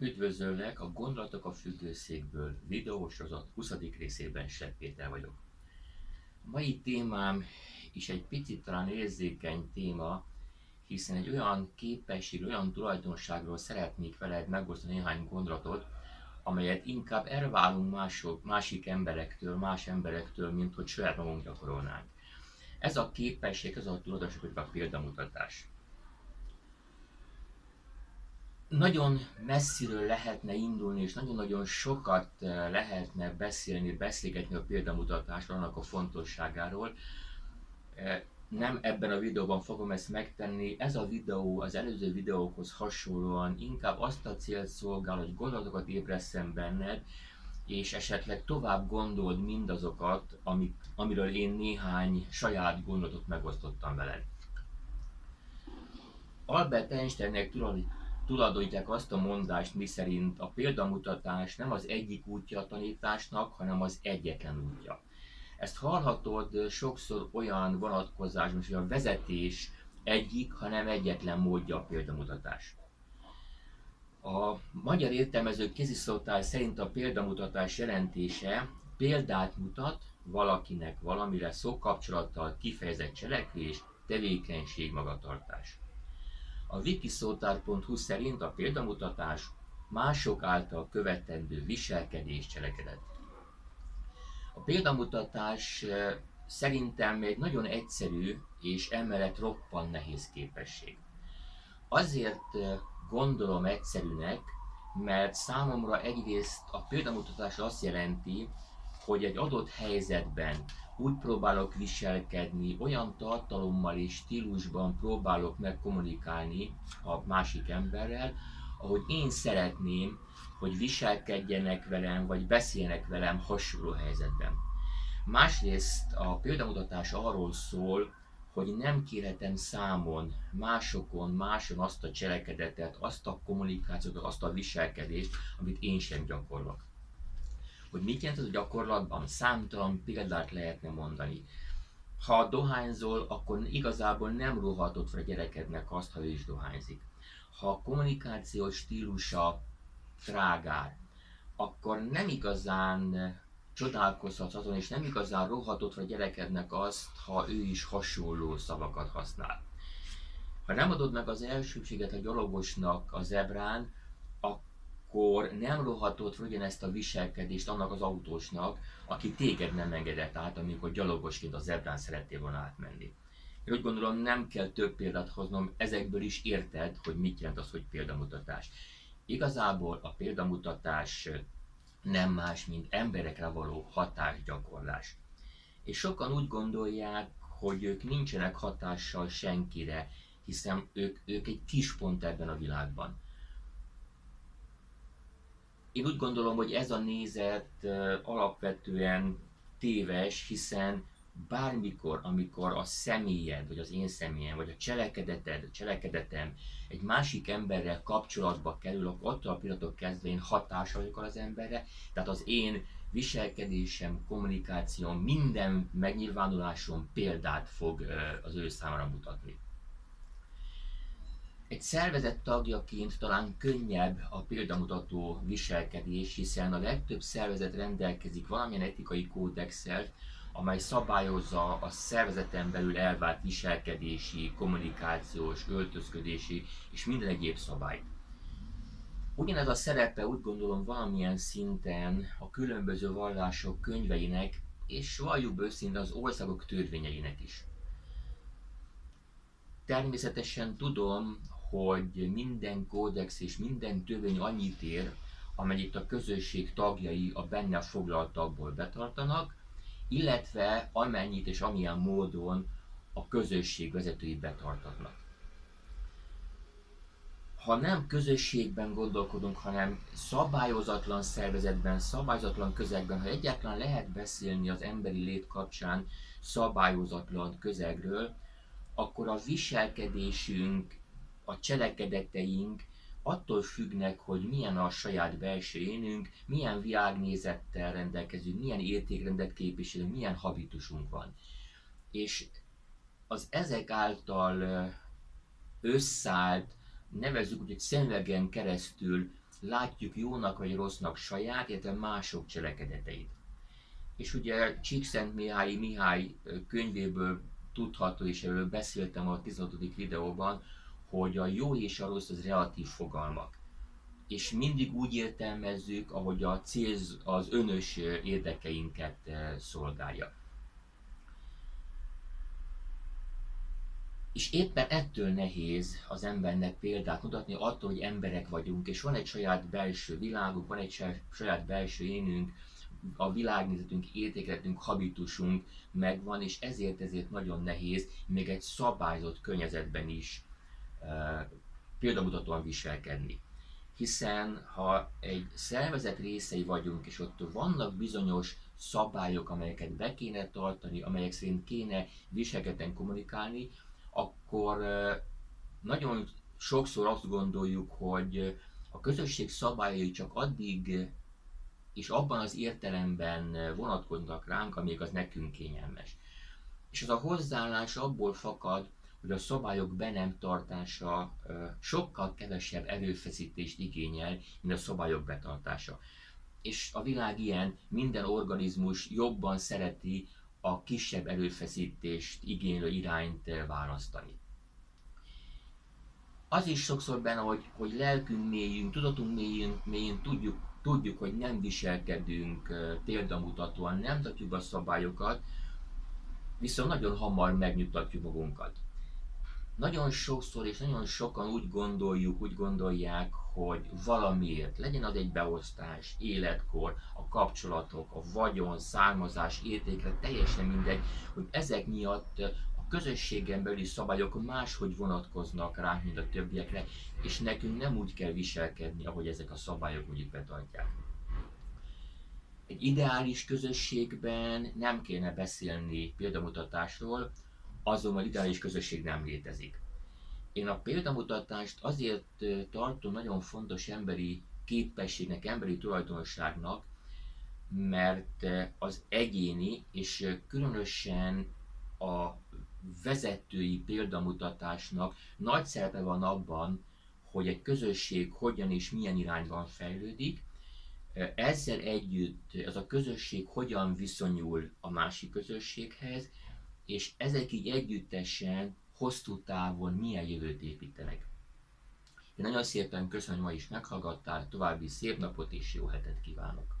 Üdvözöllek a Gondolatok a függőszékből videósorozat 20. részében Sepp Péter vagyok. A mai témám is egy picit talán érzékeny téma, hiszen egy olyan képesség, olyan tulajdonságról szeretnék veled megosztani néhány gondolatot, amelyet inkább elválunk mások, másik emberektől, más emberektől, mint hogy saját magunk gyakorolnánk. Ez a képesség, ez a tulajdonság, hogy a példamutatás nagyon messziről lehetne indulni, és nagyon-nagyon sokat eh, lehetne beszélni, beszélgetni a példamutatásról, annak a fontosságáról. Eh, nem ebben a videóban fogom ezt megtenni. Ez a videó az előző videókhoz hasonlóan inkább azt a célt szolgál, hogy gondolatokat ébreszem benned, és esetleg tovább gondold mindazokat, amit, amiről én néhány saját gondolatot megosztottam veled. Albert Einsteinnek tulajdonítják azt a mondást, miszerint a példamutatás nem az egyik útja a tanításnak, hanem az egyetlen útja. Ezt hallhatod sokszor olyan vonatkozásban, hogy a vezetés egyik, hanem egyetlen módja a példamutatás. A magyar értelmező kéziszótár szerint a példamutatás jelentése példát mutat valakinek valamire szókapcsolattal kifejezett cselekvés, tevékenység, magatartás. A wikiszotar.hu szerint a példamutatás mások által követendő viselkedés cselekedet. A példamutatás szerintem egy nagyon egyszerű és emellett roppan nehéz képesség. Azért gondolom egyszerűnek, mert számomra egyrészt a példamutatás azt jelenti, hogy egy adott helyzetben úgy próbálok viselkedni, olyan tartalommal és stílusban próbálok megkommunikálni a másik emberrel, ahogy én szeretném, hogy viselkedjenek velem, vagy beszéljenek velem hasonló helyzetben. Másrészt a példamutatás arról szól, hogy nem kérhetem számon másokon, máson azt a cselekedetet, azt a kommunikációt, azt a viselkedést, amit én sem gyakorlok. Hogy mit jelent ez a gyakorlatban? Számtalan példát lehetne mondani. Ha dohányzol, akkor igazából nem rohatod fel a gyerekednek azt, ha ő is dohányzik. Ha a kommunikációs stílusa trágár, akkor nem igazán csodálkozhatsz azon, és nem igazán rohatod fel a gyerekednek azt, ha ő is hasonló szavakat használ. Ha nem adod meg az elsőséget a gyalogosnak a zebrán, akkor nem rohatott fel ugyanezt a viselkedést annak az autósnak, aki téged nem engedett át, amikor gyalogosként a zebrán szerettél volna átmenni. Én úgy gondolom, nem kell több példát hoznom, ezekből is érted, hogy mit jelent az, hogy példamutatás. Igazából a példamutatás nem más, mint emberekre való hatásgyakorlás. És sokan úgy gondolják, hogy ők nincsenek hatással senkire, hiszen ők, ők egy kis pont ebben a világban én úgy gondolom, hogy ez a nézet alapvetően téves, hiszen bármikor, amikor a személyed, vagy az én személyem, vagy a cselekedeted, a cselekedetem egy másik emberrel kapcsolatba kerül, akkor attól a pillanatok kezdve én hatással vagyok az emberre, tehát az én viselkedésem, kommunikációm, minden megnyilvánulásom példát fog az ő számára mutatni. Egy szervezet tagjaként talán könnyebb a példamutató viselkedés, hiszen a legtöbb szervezet rendelkezik valamilyen etikai kódexel, amely szabályozza a szervezeten belül elvált viselkedési, kommunikációs, öltözködési és minden egyéb szabályt. Ugyanez a szerepe úgy gondolom valamilyen szinten a különböző vallások könyveinek, és valljuk őszintén az országok törvényeinek is. Természetesen tudom, hogy minden kódex és minden törvény annyit ér, amennyit a közösség tagjai a benne foglaltakból betartanak, illetve amennyit és amilyen módon a közösség vezetői betartatnak. Ha nem közösségben gondolkodunk, hanem szabályozatlan szervezetben, szabályozatlan közegben, ha egyáltalán lehet beszélni az emberi lét kapcsán szabályozatlan közegről, akkor a viselkedésünk a cselekedeteink attól függnek, hogy milyen a saját belső énünk, milyen világnézettel rendelkezünk, milyen értékrendet képviselünk, milyen habitusunk van. És az ezek által összállt, nevezzük úgy, hogy szemüvegen keresztül látjuk jónak vagy rossznak saját, illetve mások cselekedeteit. És ugye Csíkszent Mihály Mihály könyvéből tudható, és erről beszéltem a 16. videóban, hogy a jó és a rossz az relatív fogalmak. És mindig úgy értelmezzük, ahogy a cél az önös érdekeinket szolgálja. És éppen ettől nehéz az embernek példát mutatni, attól, hogy emberek vagyunk, és van egy saját belső világunk, van egy saját belső énünk, a világnézetünk, értékletünk, habitusunk megvan, és ezért ezért nagyon nehéz még egy szabályzott környezetben is példamutatóan viselkedni. Hiszen ha egy szervezet részei vagyunk, és ott vannak bizonyos szabályok, amelyeket be kéne tartani, amelyek szerint kéne viselkedni kommunikálni, akkor nagyon sokszor azt gondoljuk, hogy a közösség szabályai csak addig és abban az értelemben vonatkoznak ránk, amíg az nekünk kényelmes. És az a hozzáállás abból fakad, hogy a szabályok be nem tartása sokkal kevesebb erőfeszítést igényel, mint a szabályok betartása. És a világ ilyen, minden organizmus jobban szereti a kisebb erőfeszítést igénylő irányt választani. Az is sokszor benne, hogy, hogy lelkünk mélyünk, tudatunk mélyünk, mélyünk tudjuk, tudjuk, hogy nem viselkedünk példamutatóan, nem tartjuk a szabályokat, viszont nagyon hamar megnyugtatjuk magunkat. Nagyon sokszor és nagyon sokan úgy gondoljuk, úgy gondolják, hogy valamiért, legyen az egy beosztás, életkor, a kapcsolatok, a vagyon, származás, értékre, teljesen mindegy, hogy ezek miatt a közösségen belüli szabályok máshogy vonatkoznak ránk, mint a többiekre, és nekünk nem úgy kell viselkedni, ahogy ezek a szabályok úgy betartják. Egy ideális közösségben nem kéne beszélni példamutatásról, azonban ideális közösség nem létezik. Én a példamutatást azért tartom nagyon fontos emberi képességnek, emberi tulajdonságnak, mert az egyéni és különösen a vezetői példamutatásnak nagy szerepe van abban, hogy egy közösség hogyan és milyen irányban fejlődik, ezzel együtt ez a közösség hogyan viszonyul a másik közösséghez, és ezek így együttesen hosszú távon milyen jövőt építenek. Én nagyon szépen köszönöm, hogy ma is meghallgattál, további szép napot és jó hetet kívánok!